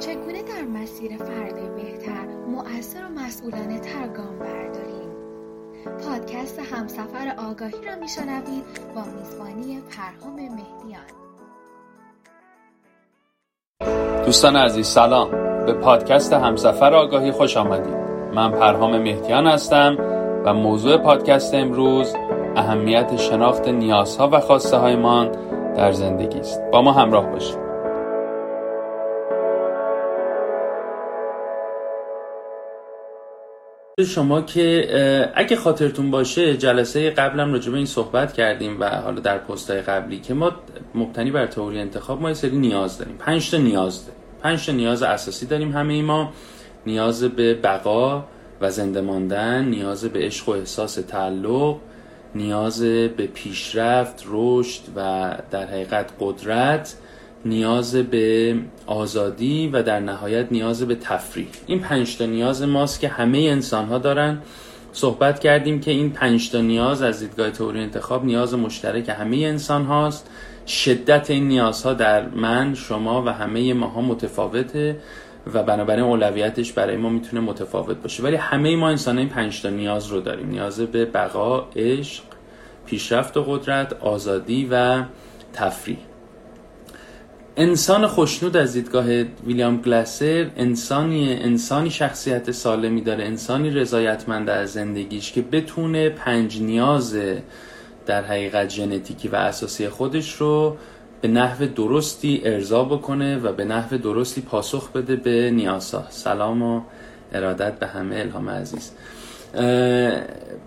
چگونه در مسیر فرد بهتر مؤثر و مسئولانه تر گام برداریم؟ پادکست همسفر آگاهی را میشنوید با میزبانی پرهام مهدیان. دوستان عزیز سلام. به پادکست همسفر آگاهی خوش آمدید. من پرهام مهدیان هستم و موضوع پادکست امروز اهمیت شناخت نیازها و خواسته هایمان در زندگی است. با ما همراه باشید. شما که اگه خاطرتون باشه جلسه قبلم راجع به این صحبت کردیم و حالا در پستای قبلی که ما مبتنی بر تئوری انتخاب ما یه سری نیاز داریم. پنج تا نیاز داریم. پنج تا نیاز اساسی داریم همه ما. نیاز به بقا و زنده ماندن نیاز به عشق و احساس تعلق نیاز به پیشرفت رشد و در حقیقت قدرت. نیاز به آزادی و در نهایت نیاز به تفریح. این پنج تا نیاز ماست که همه انسان ها دارن. صحبت کردیم که این پنج تا نیاز از دیدگاه تئوری انتخاب نیاز مشترک همه انسان هاست. شدت این نیازها در من شما و همه ماها متفاوته و بنابراین اولویتش برای ما می‌تونه متفاوت باشه. ولی همه ما انسان این پنج تا نیاز رو داریم. نیاز به بقا عشق پیشرفت و قدرت آزادی و تفریح. انسان خوشنود از دیدگاه ویلیام گلاسر انسانی انسانی شخصیت سالمی داره انسانی رضایتمند از زندگیش که بتونه پنج نیاز در حقیقت ژنتیکی و اساسی خودش رو به نحو درستی ارضا بکنه و به نحو درستی پاسخ بده به نیازها سلام و ارادت به همه الهام عزیز.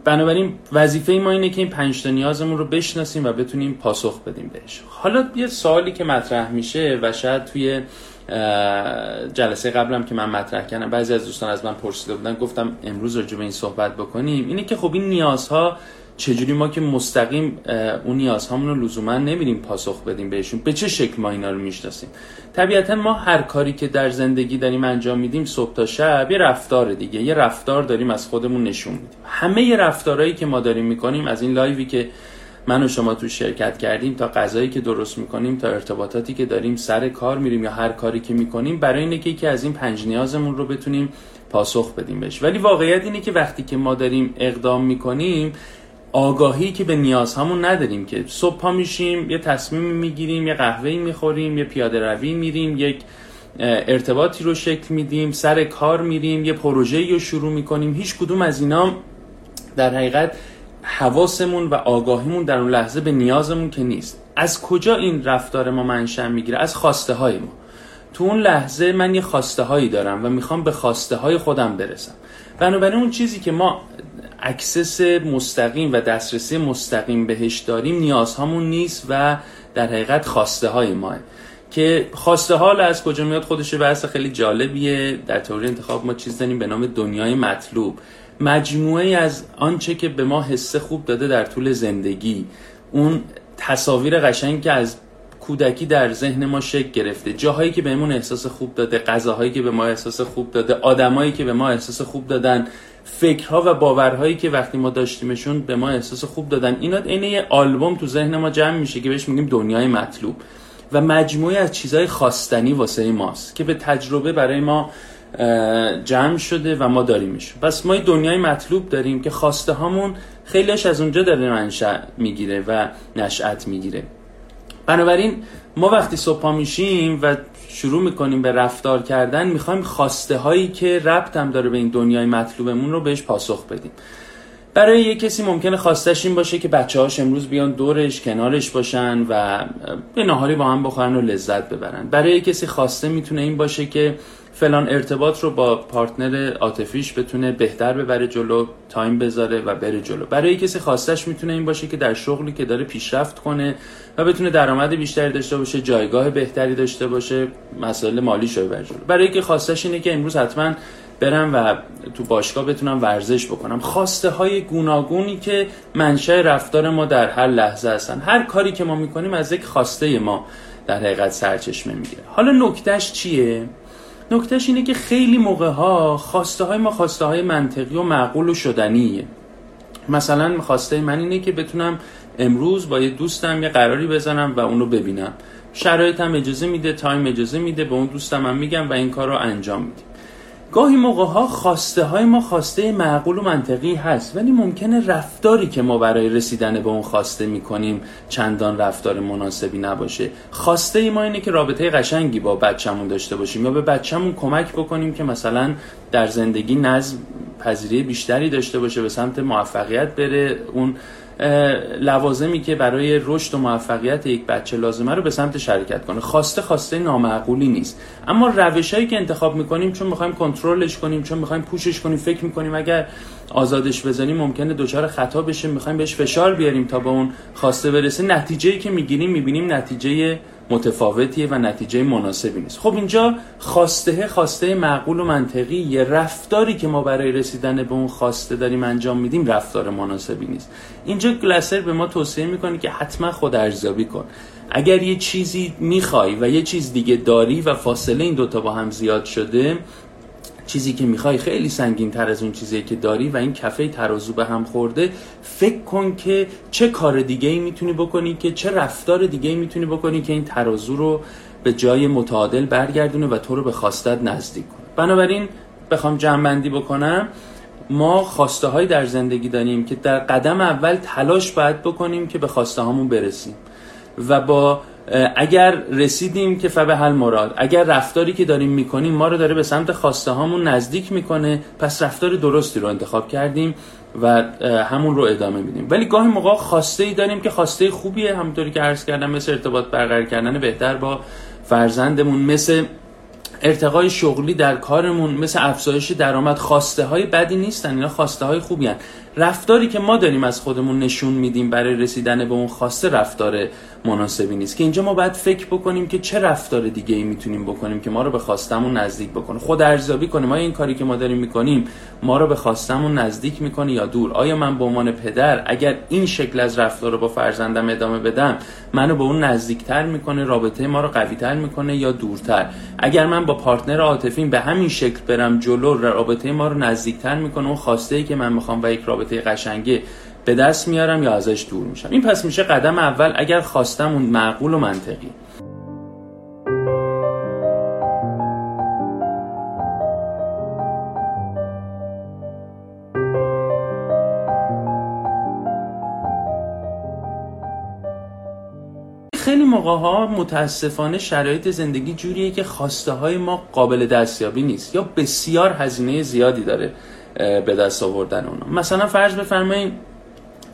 بنابراین وظیفه ما اینه که این پنج تا نیازمون رو بشناسیم و بتونیم پاسخ بدیم بهش. حالا یه سوالی که مطرح میشه و شاید توی جلسه قبلم که من مطرح کردم بعضی از دوستان از من پرسیده بودن گفتم امروز راجع به این صحبت بکنیم. اینه که خب این نیازها چجوری ما که مستقیم اون نیازهامون رو لزوما نمیریم پاسخ بدیم بهشون؟ به چه شکل ما اینا رو می‌شناسیم؟ طبیعتا ما هر کاری که در زندگی داریم انجام میدیم صبح تا شب یه رفتار دیگه یه رفتار داریم از خودمون نشون میدیم. همه یه رفتارهایی که ما داریم می‌کنیم از این لایوی که من و شما تو شرکت کردیم تا غذایی که درست می‌کنیم تا ارتباطاتی که داریم سر کار میریم یا هر کاری که می‌کنیم برای اینه که یکی از این پنج نیازمون رو بتونیم پاسخ بدیم بهش. ولی واقعیت اینه که وقتی که ما داریم اقدام می‌کنیم آگاهی که به نیازهامون نداریم که صبح پا میشیم یه تصمیمی می‌گیریم یه قهوه‌ای می‌خوریم یه پیاده روی میریم یک ارتباطی رو شکل میدیم سر کار میریم یه پروژه‌ای رو شروع می‌کنیم. هیچ کدوم از اینا در حقیقت حواسمون و آگاهیمون در اون لحظه به نیازمون که نیست. از کجا این رفتار ما منشأ می‌گیره؟ از خواسته های ما. تو اون لحظه من یه خواسته هایی دارم و می‌خوام به خواسته های خودم برسم. بنابراین اون چیزی که ما access مستقیم و دسترسی مستقیم بهش داریم نیازهامون نیست و در حقیقت خواسته های ماست. که خواسته حال از کجا میاد خودش بحث خیلی جالبیه. در تئوری انتخاب ما چیزی داریم به نام دنیای مطلوب. مجموعه از آنچه که به ما حسه خوب داده در طول زندگی. اون تصاویر قشنگ که از کودکی در ذهن ما شکل گرفته. جاهایی که بهمون احساس خوب داده غذاهایی که به ما احساس خوب داده آدمایی که به ما احساس خوب دادن فکرها و باورهایی که وقتی ما داشتیمشون به ما احساس خوب دادن. اینا عین یه آلبوم تو ذهن ما جمع میشه که بهش میگیم دنیای مطلوب. و مجموعه از چیزهای خواستنی واسه ماست که به تجربه برای ما جمع شده و ما داریمش پس ما دنیای مطلوب داریم که خواسته هامون خیلیش از اونجا داره منشأ می‌گیره و نشأت می‌گیره. بنابراین ما وقتی صبح میشیم و شروع می‌کنیم به رفتار کردن می‌خوایم خواسته هایی که ربط هم داره به این دنیای مطلوبمون رو بهش پاسخ بدیم. برای یه کسی ممکنه خواستش این باشه که بچه هاش امروز بیان دورش کنارش باشن و به نهاری با هم بخورن و لذت ببرن. برای یه کسی خواسته می‌تونه این باشه که فلان ارتباط رو با partner عاطفیش بتونه بهتر ببره جلو time بذاره و بره جلو. برای کسی خواستش می‌تونه این باشه که در شغلی که داره پیشرفت کنه و بتونه درآمد بیشتری داشته باشه جایگاه بهتری داشته باشه مسائل مالی شو بره جلو. برای که خواستش اینه که امروز حتما برم و تو باشگاه بتونم ورزش بکنم. خواسته های گوناگونی که منشأ رفتار ما در هر لحظه هستن. هر کاری که ما می‌کنیم از یک خواسته ما در حقیقت سرچشمه می‌گیره. حالا نکتهش چیه؟ نکتهش اینه که خیلی موقع ها خواسته های ما خواسته های منطقی و معقول و شدنیه. مثلا خواسته من اینه که بتونم امروز با یه دوستم یه قراری بزنم و اونو ببینم. شرایط هم اجازه میده تایم اجازه میده به اون دوستم هم میگم و این کار رو انجام میدیم. گاهی موقع ها خواسته های ما خواسته معقول و منطقی هست ولی ممکنه رفتاری که ما برای رسیدن به اون خواسته می‌کنیم چندان رفتار مناسبی نباشه. خواسته ای ما اینه که رابطه قشنگی با بچه‌مون داشته باشیم یا به بچه‌مون کمک بکنیم که مثلا در زندگی نظم پذیری بیشتری داشته باشه به سمت موفقیت بره اون لوازمی که برای رشد و موفقیت یک بچه لازمه رو به سمت شرکت کنه. خواسته خواسته نامعقولی نیست. اما روش هایی که انتخاب می‌کنیم چون می‌خوایم کنترلش کنیم چون می‌خوایم پوشش کنیم فکر می‌کنیم اگر آزادش بزنیم ممکنه دچار خطا بشه می‌خوایم بهش فشار بیاریم تا به اون خواسته برسه. نتیجه که می‌گیریم می‌بینیم نتیجه متفاوتیه و نتیجه مناسبی نیست. خب اینجا خواسته خواسته معقول و منطقی یه رفتاری که ما برای رسیدن به اون خواسته داریم انجام میدیم رفتار مناسبی نیست. اینجا گلسر به ما توصیه می‌کنه که حتما خود ارزیابی کن. اگر یه چیزی می‌خوای و یه چیز دیگه داری و فاصله این دوتا با هم زیاد شده چیزی که می‌خوای خیلی سنگین تر از اون چیزی که داری و این کفه ترازو به هم خورده فکر کن که چه کار دیگه ای می‌تونی بکنی که چه رفتار دیگه ای می‌تونی بکنی که این ترازو رو به جای متعادل برگردونه و تو رو به خواستت نزدیک کنه. بنابراین بخوام جمع بکنم. ما خواسته های در زندگی داریم که در قدم اول تلاش باید بکنیم که به خواسته هامون برسیم و با اگر رسیدیم که فبه حل مراد اگر رفتاری که داریم می‌کنیم ما رو داره به سمت خواسته هامون نزدیک می‌کنه پس رفتار درستی رو انتخاب کردیم و همون رو ادامه میدیم ولی گاهی موقع خواسته ای داریم که خواسته خوبیه همونطوری که عرض کردم مثل ارتباط برقرار کردن بهتر با فرزندمون مثل ارتقای شغلی در کارمون مثل افزایش درآمد خواسته های بدی نیستن اینا خواسته های خوبی هن. رفتاری که ما داریم از خودمون نشون میدیم برای رسیدن به اون خواسته رفتار مناسبی نیست. که اینجا ما باید فکر بکنیم که چه رفتار دیگه ای می‌تونیم بکنیم که ما رو به خواستمون نزدیک بکنه. خود ارزیابی کنیم. آیا این کاری که ما داریم می‌کنیم ما رو به خواستمون نزدیک می‌کنه یا دور؟ آیا من به عنوان پدر اگر این شکل از رفتار رو با فرزندم ادامه بدم منو به اون نزدیکتر می‌کنه رابطه ما رو قویتر می‌کنه یا دورتر؟ اگر من با پارتنر عاطفیم به همین شکل برم جلو رابطه ما رو نزدیکتر می‌کنه اون خواسته ای که من می‌خوام و یک رابطه قشنگه به دست میارم یا ازش دور میشم؟ این پس میشه قدم اول اگر خواستم اون معقول و منطقی. خیلی موقع ها متاسفانه شرایط زندگی جوریه که خواسته های ما قابل دستیابی نیست یا بسیار هزینه زیادی داره. به دست آوردن اونا. مثلا فرض بفرمایید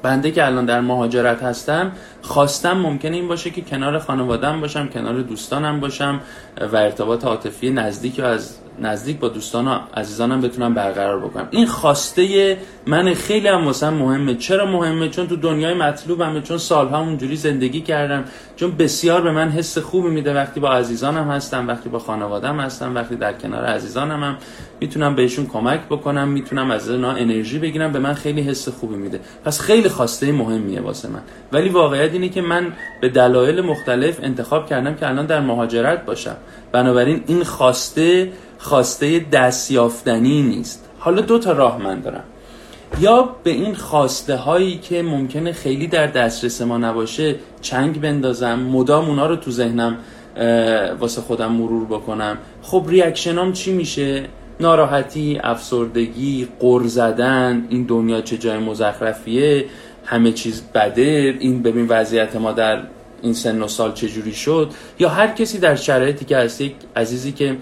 بنده که الان در مهاجرت هستم خواستم ممکنه این باشه که کنار خانوادم باشم کنار دوستانم باشم و ارتباط عاطفی نزدیک و از نزدیک با دوستان و عزیزانم بتونم برقرار بکنم. این خواسته من خیلی هم واسم مهمه. چرا مهمه؟ چون تو دنیای مطلوبمه چون سالها اونجوری زندگی کردم. چون بسیار به من حس خوبی میده. وقتی با عزیزانم هستم وقتی با خانوادم هستم وقتی در کنار عزیزانم هم می‌تونم بهشون کمک بکنم می‌تونم از اینا انرژی بگیرم. به من خیلی حس خوبی میده. پس خیلی خواسته مهمیه واسه من. ولی واقعیت اینه که من به دلایل مختلف انتخاب کردم که الان در مهاجرت باشم. بنابراین این خواسته خواسته دستیافتنی نیست. حالا دو تا راه من دارم. یا به این خواسته هایی که ممکنه خیلی در دسترس ما نباشه چنگ بندازم مدام اونا رو تو ذهنم واسه خودم مرور بکنم. خب ریاکشنام چی میشه؟ ناراحتی افسردگی قر زدن این دنیا چه جای مزخرفیه همه چیز بده این ببین وضعیت ما در این سن و سال چجوری شد. یا هر کسی در شرایطی که هست یک عزیزی که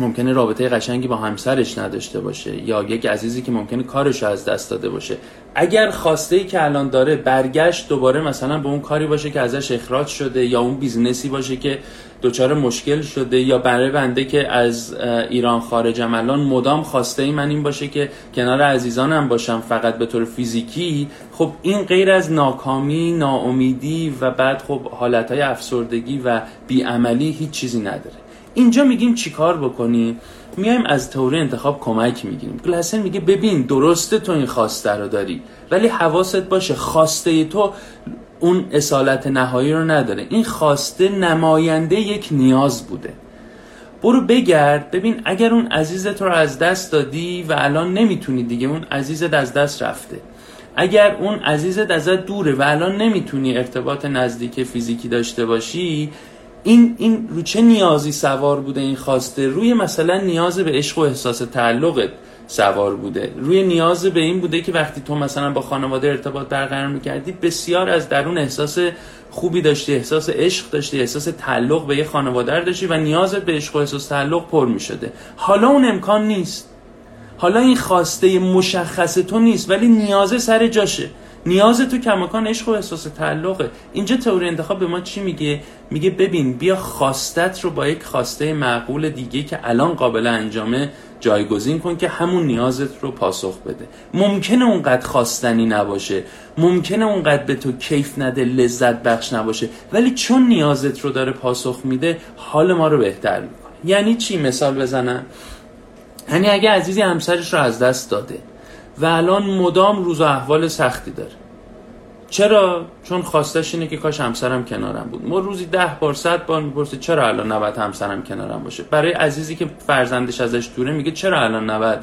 ممکنه رابطه قشنگی با همسرش نداشته باشه یا یک عزیزی که ممکنه کارش از دست داده باشه. اگر خواسته ای که الان داره برگشت دوباره مثلا به اون کاری باشه که ازش اخراج شده یا اون business ی باشه که دچار مشکل شده یا برای بنده که از ایران خارجم الان مدام خواسته ی من این باشه که کنار عزیزانم باشم فقط به طور فیزیکی خب این غیر از ناکامی ناامیدی و بعد خب حالتهای افسردگی و بیعملی هیچ چیزی نداره. اینجا میگیم چیکار بکنیم میایم از تئوری انتخاب کمک می‌گیریم. گلاسن میگه ببین درسته تو این خواسته رو داری ولی حواست باشه خواسته تو اون اصالت نهایی رو نداره. این خواسته نماینده یک نیاز بوده. برو بگرد. ببین اگر اون عزیزت رو از دست دادی و الان نمی‌تونی دیگه اون عزیزت از دست رفته. اگر اون عزیزت ازت دوره و الان نمی‌تونی ارتباط نزدیک فیزیکی داشته باشی این این رو چه نیازی سوار بوده این خواسته؟ روی مثلا نیاز به عشق و احساس تعلقت سوار بوده. روی نیاز به این بوده که وقتی تو مثلا با خانواده ارتباط برقرار می‌کردی بسیار از درون احساس خوبی داشتی احساس عشق داشتی احساس تعلق به یه خانواده داشتی و نیازت به عشق و احساس تعلق پر می‌شده. حالا اون امکان نیست. حالا این خواسته مشخص تو نیست ولی نیازه سر جاشه. نیاز تو کماکان عشق و احساس تعلقه. اینجا تئوری انتخاب به ما چی میگه؟ میگه ببین بیا خواستت رو با یک خواسته معقول دیگه که الان قابل انجامه جایگزین کن که همون نیازت رو پاسخ بده. ممکنه اونقدر خواستنی نباشه. ممکنه اونقدر به تو کیف نده لذت بخش نباشه. ولی چون نیازت رو داره پاسخ میده حال ما رو بهتر می‌کنه. یعنی چی؟ مثال بزنم. یعنی اگه عزیزی همسرش رو از دست داده و الان مدام روز و احوال سختی داره. چرا؟ چون خواستش اینه که کاش همسرم کنارم بود. ما روزی ده بار صد بار می‌پرسه چرا الان نباید همسرم کنارم باشه؟ برای عزیزی که فرزندش ازش دوره میگه چرا الان نباید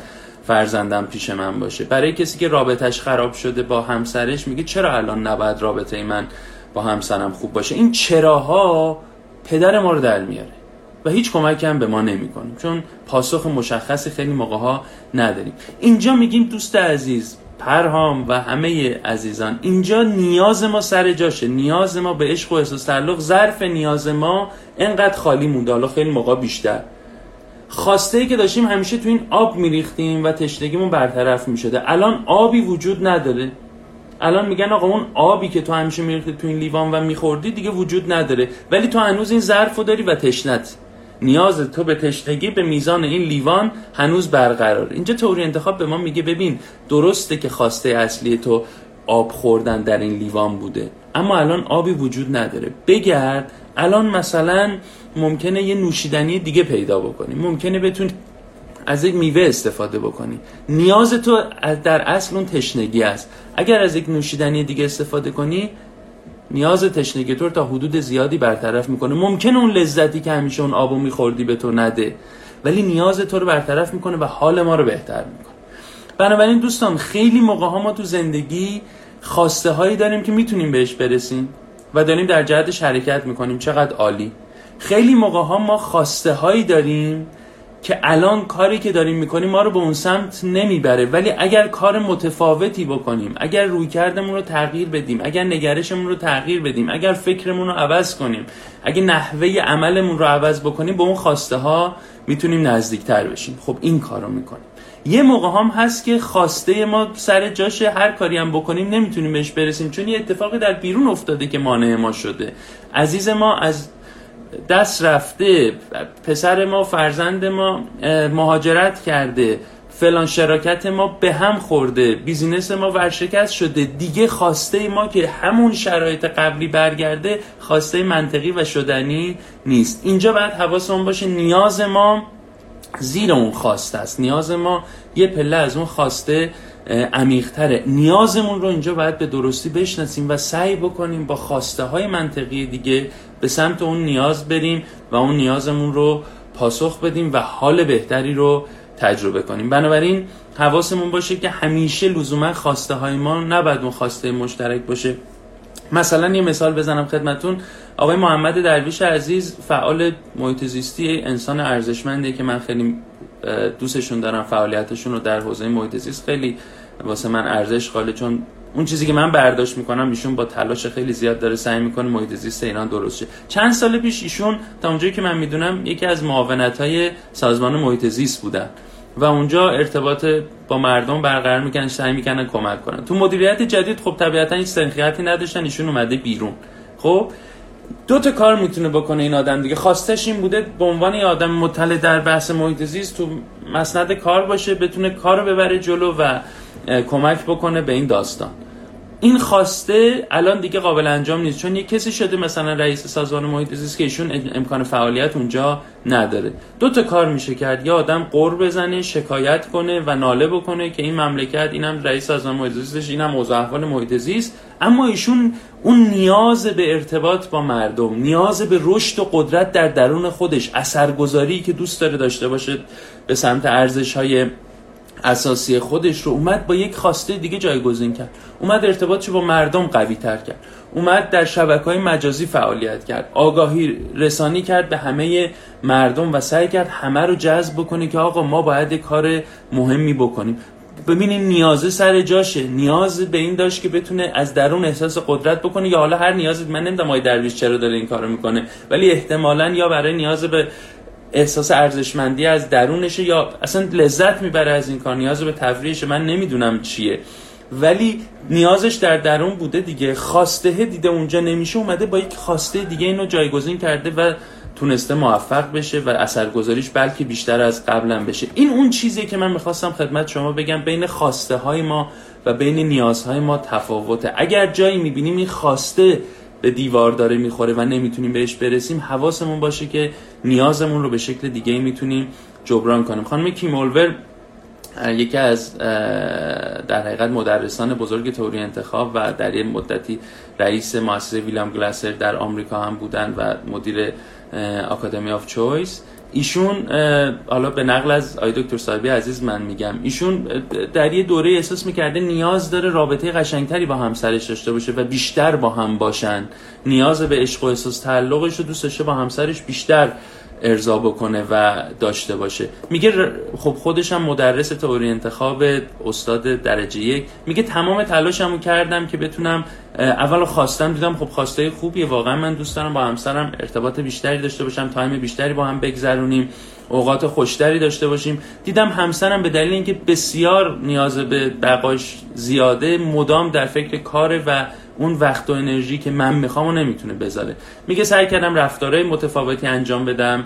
فرزندم پیش من باشه؟ برای کسی که رابطش خراب شده با همسرش میگه چرا الان نباید رابطه من با همسرم خوب باشه؟ این چراها پدر ما رو در میاره. و هیچ کمک هم به ما نمی‌کنیم چون پاسخ مشخصی خیلی موقع ها نداریم. اینجا میگیم دوست عزیز پرهام و همه عزیزان اینجا نیاز ما سر جاشه. نیاز ما به عشق و احساس تعلق ظرف نیاز ما انقدر خالی مونده. حالا خیلی موقع بیشتر. خواسته ای که داشتیم همیشه تو این آب میریختیم و تشنگیمون برطرف می‌شده. الان آبی وجود نداره. الان میگن آقا اون آبی که تو همیشه میریختی تو این لیوان و میخوردی دیگه وجود نداره. ولی تو هنوز این ظرف داری و تشنت. نیاز تو به تشنگی به میزان این لیوان هنوز برقرار اینجا توری انتخاب به ما میگه ببین درسته که خواسته اصلی تو آب خوردن در این لیوان بوده اما الان آبی وجود نداره. بگرد الان مثلا ممکنه یه نوشیدنی دیگه پیدا بکنی. ممکنه بتون از یک میوه استفاده بکنی. نیاز تو در اصل اون تشنگی است. اگر از یک نوشیدنی دیگه استفاده کنی نیاز تشنگی تو تا حدود زیادی برطرف می‌کنه. ممکنه اون لذتی که همیشه اون آبو میخوردی به تو نده ولی نیاز تو رو برطرف می‌کنه و حال ما رو بهتر می‌کنه. بنابراین دوستان خیلی موقع ها ما تو زندگی خواسته هایی داریم که می‌تونیم بهش برسیم و داریم در جهتش حرکت می‌کنیم. چقدر عالی. خیلی موقع ها ما خواسته هایی داریم که الان کاری که داریم می‌کنیم ما رو به اون سمت نمی‌بره. ولی اگر کار متفاوتی بکنیم اگر روی کردمون رو تغییر بدیم اگر نگرشمون رو تغییر بدیم اگر فکرمون رو عوض کنیم اگر نحوه عملمون رو عوض بکنیم به اون خواسته ها می‌تونیم نزدیکتر بشیم. خب این کار رو می‌کنیم. یه موقع هم هست که خواسته ما سر جاشه هر کاری هم بکنیم نمی‌تونیم بهش برسیم. چون یه اتفاقی در بیرون افتاده که مانع ما شده. عزیز ما از دست رفته پسر ما فرزند ما مهاجرت کرده فلان شراکت ما به هم خورده بیزینس ما ورشکست شده. دیگه خواسته ما که همون شرایط قبلی برگرده خواسته منطقی و شدنی نیست. اینجا باید حواسمون باشه نیاز ما زیر اون خواسته است. نیاز ما یه پله از اون خواسته عمیقتره. نیازمون رو اینجا باید به درستی بشناسیم و سعی بکنیم با خواسته های منطقی دیگه به سمت اون نیاز بریم و اون نیازمون رو پاسخ بدیم و حال بهتری رو تجربه کنیم. بنابراین حواسمون باشه که همیشه لزوما خواسته های ما نباید اون خواسته مشترک باشه. مثلا یه مثال بزنم خدمتون. آقای محمد درویش عزیز فعال محیط زیستی انسان ارزشمندی که من خیلی دوستشون دارم فعالیتشون رو در حوزه محیط زیست خیلی واسه من ارزش قائل چون اون چیزی که من برداشت می‌کنم ایشون با تلاش خیلی زیاد داره سعی می‌کنه محیط زیست ایران درست شه. چند سال پیش ایشون تا اونجایی که من می‌دونم یکی از معاونت های سازمان محیط زیست بودن و اونجا ارتباط با مردم برقرار می‌کنن سعی می‌کنن کمک کنن. تو مدیریت جدید خب طبیعتا هیچ سنخیتی نداشتن ایشون اومده بیرون. خب دو تا کار می‌تونه بکنه این آدم دیگه. خواستش این بوده به عنوان یه آدم مطلع در بحث محیط زیست تو مسند کار باشه بتونه کار رو ببره جلو و کمک بکنه به این داستان. این خواسته الان دیگه قابل انجام نیست چون یه کسی شده مثلا رئیس سازمان محیط زیست که ایشون امکان فعالیت اونجا نداره. دو تا کار میشه کرد یا آدم قور بزنه شکایت کنه و ناله بکنه که این مملکت اینم رئیس سازمان محیط زیستش اینم اوضاع احوال محیط زیست. اما ایشون اون نیاز به ارتباط با مردم نیاز به رشد و قدرت در درون خودش اثرگذاری که دوست داره داشته باشه به سمت ارزش های اساسی خودش رو اومد با یک خواسته دیگه جایگزین کرد. اومد ارتباطش با مردم قوی تر کرد. اومد در شبکه های مجازی فعالیت کرد. آگاهی رسانی کرد به همه مردم و سعی کرد همه رو جذب بکنه که آقا ما باید کار مهمی بکنیم. ببینید نیازه سر جاشه. نیاز به این داشت که بتونه از درون احساس قدرت بکنه. یا حالا هر نیازی من نمی‌دونم آقای درویش چرا داره این کارو می‌کنه. ولی احتمالا یا برای نیاز به احساس ارزشمندی از درونشه یا اصلا لذت می‌بره از این کار؟ نیاز به تفریحش من نمی‌دونم چیه. ولی نیازش در درون بوده دیگه. خواسته دیده اونجا نمیشه اومده با یک خواسته دیگه اینو جایگزین کرده و تونسته موفق بشه و اثرگذاریش بلکه بیشتر از قبلا بشه. این اون چیزیه که من می‌خواستم خدمت شما بگم بین خواسته های ما و بین نیازهای ما تفاوته. اگر جایی می‌بینیم این خواسته به دیوار داره می‌خوره و نمی‌تونیم بهش برسیم حواسمون باشه که نیازمون رو به شکل دیگه می‌تونیم جبران کنیم. خانم کیمولور یکی از در حقیقت مدرسان بزرگ توری انتخاب و در یه مدتی رئیس مؤسسه ویلیام گلاسر در آمریکا هم بودن و مدیر آکادمی آف چویس. ایشون حالا به نقل از آقای دکتر صاحبی عزیز من میگم ایشون در یه دوره احساس می‌کرده نیاز داره رابطه قشنگتری با همسرش داشته باشه و بیشتر با هم باشن. نیاز به عشق و احساس تعلقش رو دوست با همسرش بیشتر. ارضا بکنه و داشته باشه. میگه خب خودش هم مدرس تئوری انتخاب استاد درجه یک. میگه تمام تلاشمو کردم که بتونم اول خواستم دیدم خب خواسته خوبیه واقعا من دوست دارم با همسرم ارتباط بیشتری داشته باشم time بیشتری با هم بگذرونیم اوقات خوشتری داشته باشیم. دیدم همسرم به دلیل اینکه بسیار نیاز به بقاش زیاده مدام در فکر کار و اون وقت و انرژی که من می‌خوام و نمی‌تونه بذاره. میگه سعی کردم رفتارهای متفاوتی انجام بدم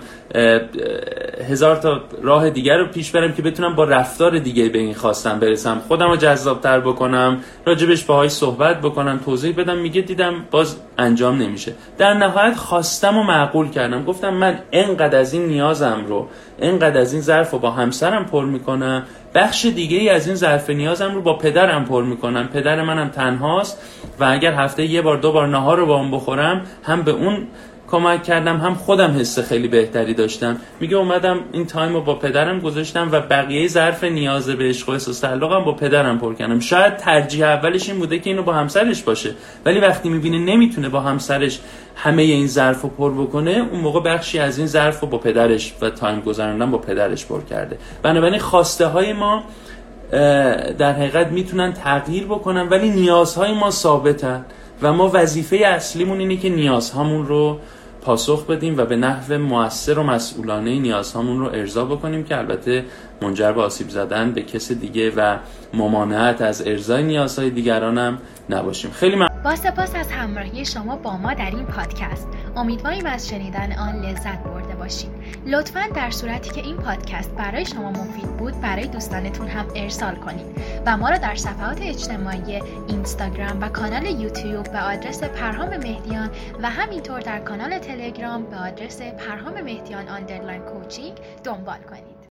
هزار تا راه دیگر رو پیش برم که بتونم با رفتار دیگه به این خواستم برسم. خودم رو جذابتر بکنم راجبش باهاش صحبت بکنم توضیح بدم. میگه دیدم باز انجام نمیشه. در نهایت خواستم و معقول کردم. گفتم من انقدر از این نیازم رو انقدر از این ظرف رو با همسرم پر می‌کنم بخش دیگه ای از این ظرف نیازم رو با پدرم پر می‌کنم. پدر منم تنهاست و اگر هفته یه بار دو بار نهار رو با اون بخورم هم به اون کمک کردم هم خودم حس خیلی بهتری داشتم. میگه اومدم این تایم رو با پدرم گذاشتم و بقیه ظرف نیاز به عشق و احساس تعلقم با پدرم پر کردم. شاید ترجیح اولش این بوده که اینو با همسرش باشه. ولی وقتی می‌بینه نمی‌تونه با همسرش همه این ظرف رو پر بکنه اون موقع بخشی از این ظرف رو با پدرش و تایم گذراندن با پدرش پر کرده. بنابراین خواسته های ما در حقیقت می‌تونن تغییر بکنن ولی نیازهای ما ثابتن و ما وظیفه اصلیمون اینه که نیازهامون رو پاسخ بدیم و به نحو موثر و مسئولانه نیازهامون رو ارضا بکنیم که البته منجر به آسیب زدن به کس دیگه و ممانعت از ارضای نیازهای دیگرانم نباشیم. خیلی با سپاس از همراهی شما با ما در این پادکست. امیدواریم از شنیدن آن لذت برده باشید. لطفا در صورتی که این پادکست برای شما مفید بود برای دوستانتون هم ارسال کنید و ما را در صفحات اجتماعی اینستاگرام و کانال یوتیوب به آدرس پرهام مهدیان و همینطور در کانال تلگرام به آدرس پرهام مهدیان underline coaching دنبال کنید.